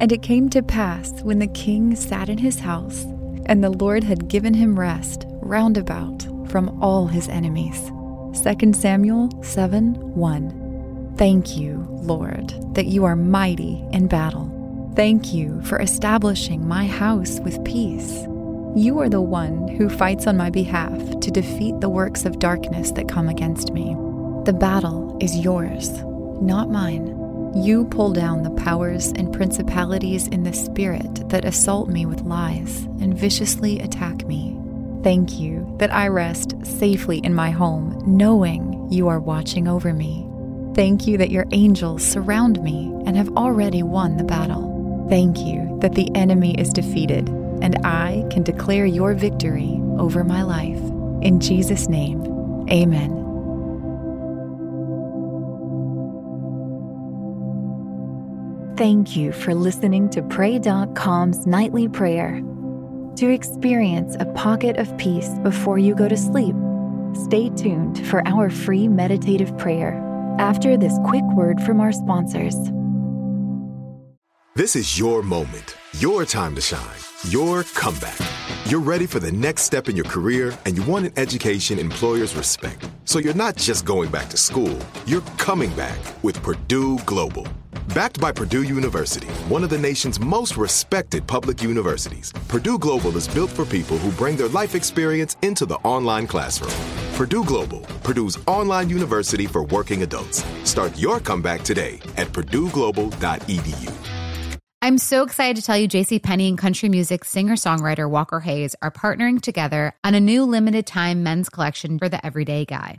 And it came to pass when the king sat in his house, and the Lord had given him rest round about from all his enemies. 2 Samuel 7 1. Thank you, Lord, that you are mighty in battle. Thank you for establishing my house with peace. You are the one who fights on my behalf to defeat the works of darkness that come against me. The battle is yours, not mine. You pull down the powers and principalities in the spirit that assault me with lies and viciously attack me. Thank you that I rest safely in my home, knowing you are watching over me. Thank you that your angels surround me and have already won the battle. Thank you that the enemy is defeated and I can declare your victory over my life. In Jesus' name, amen. Thank you for listening to Pray.com's nightly prayer. To experience a pocket of peace before you go to sleep, stay tuned for our free meditative prayer after this quick word from our sponsors. This is your moment, your time to shine, your comeback. You're ready for the next step in your career and you want an education employers respect. So you're not just going back to school, you're coming back with Purdue Global. Backed by Purdue University, one of the nation's most respected public universities, Purdue Global is built for people who bring their life experience into the online classroom. Purdue Global, Purdue's online university for working adults. Start your comeback today at purdueglobal.edu. I'm so excited to tell you JC Penney and country music singer-songwriter Walker Hayes are partnering together on a new limited time men's collection for the everyday guy.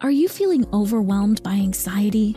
Are you feeling overwhelmed by anxiety,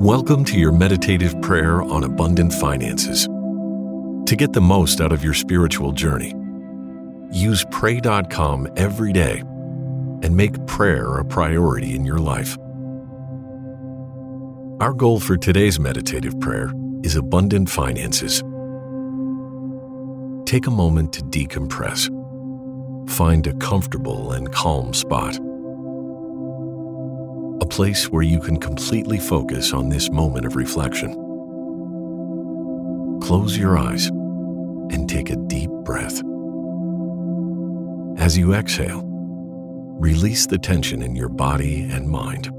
Welcome to your meditative prayer on abundant finances. To get the most out of your spiritual journey, use pray.com every day and make prayer a priority in your life. Our goal for today's meditative prayer is abundant finances. Take a moment to decompress. Find a comfortable and calm spot. Place where you can completely focus on this moment of reflection. Close your eyes and take a deep breath. As you exhale, release the tension in your body and mind.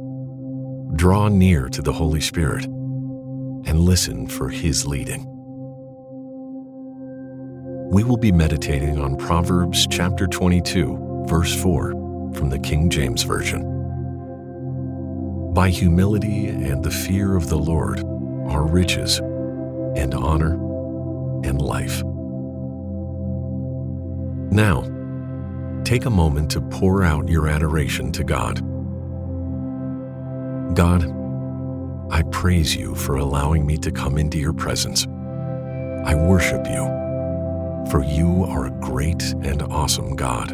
Draw near to the Holy Spirit and listen for His leading. We will be meditating on Proverbs chapter 22, verse 4 from the King James Version. By humility and the fear of the Lord are riches and honor and life. Now, take a moment to pour out your adoration to God. God, I praise you for allowing me to come into your presence. I worship you, for you are a great and awesome God.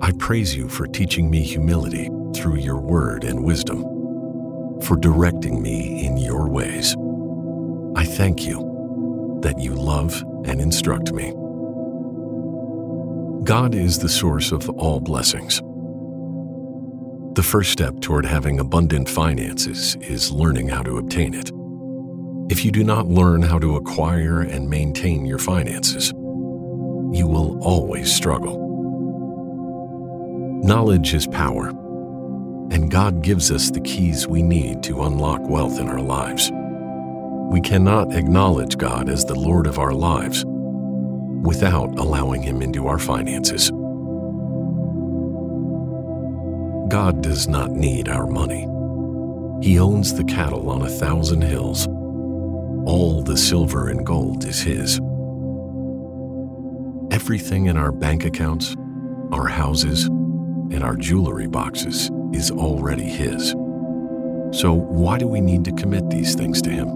I praise you for teaching me humility through your word and wisdom, for directing me in your ways. I thank you that you love and instruct me. God is the source of all blessings. The first step toward having abundant finances is learning how to obtain it. If you do not learn how to acquire and maintain your finances, you will always struggle. Knowledge is power, and God gives us the keys we need to unlock wealth in our lives. We cannot acknowledge God as the Lord of our lives without allowing Him into our finances. God does not need our money. He owns the cattle on a thousand hills. All the silver and gold is His. Everything in our bank accounts, our houses, and our jewelry boxes is already His. So, why do we need to commit these things to Him?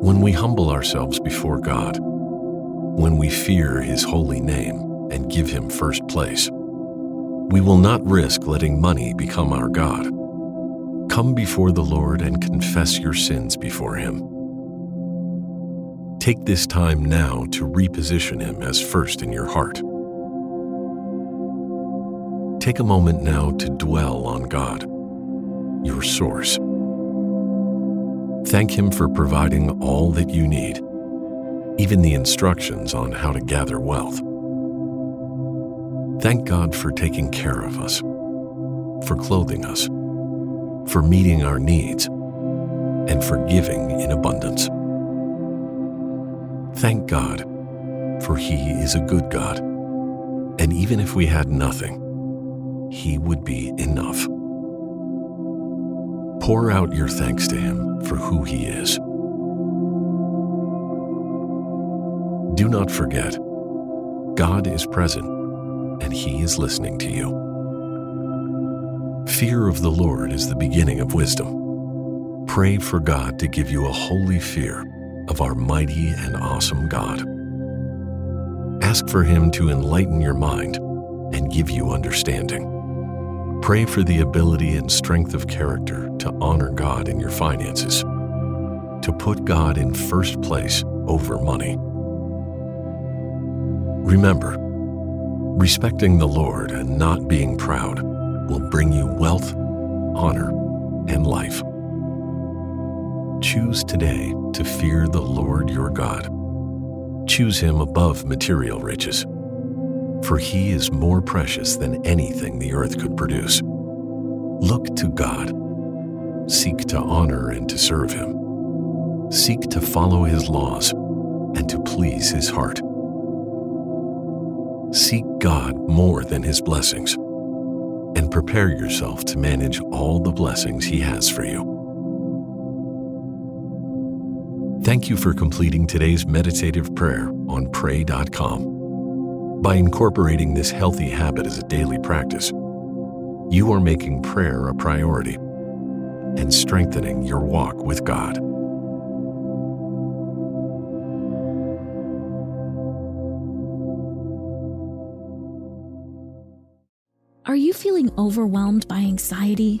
When we humble ourselves before God, when we fear His holy name and give Him first place, we will not risk letting money become our God. Come before the Lord and confess your sins before Him. Take this time now to reposition Him as first in your heart. Take a moment now to dwell on God, your source. Thank Him for providing all that you need, even the instructions on how to gather wealth. Thank God for taking care of us, for clothing us, for meeting our needs, and for giving in abundance. Thank God, for He is a good God, and even if we had nothing, He would be enough. Pour out your thanks to Him for who He is. Do not forget, God is present and He is listening to you. Fear of the Lord is the beginning of wisdom. Pray for God to give you a holy fear of our mighty and awesome God. Ask for Him to enlighten your mind and give you understanding. Pray for the ability and strength of character to honor God in your finances, to put God in first place over money. Remember, Respecting the Lord and not being proud will bring you wealth, honor, and life. Choose today to fear the Lord your God. Choose him above material riches, for he is more precious than anything the earth could produce. Look to God. Seek to honor and to serve him. Seek to follow his laws and to please his heart. Seek God more than His blessings and prepare yourself to manage all the blessings He has for you. Thank you for completing today's meditative prayer on pray.com. By incorporating this healthy habit as a daily practice, you are making prayer a priority and strengthening your walk with God. Are you feeling overwhelmed by anxiety,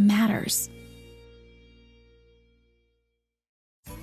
matters.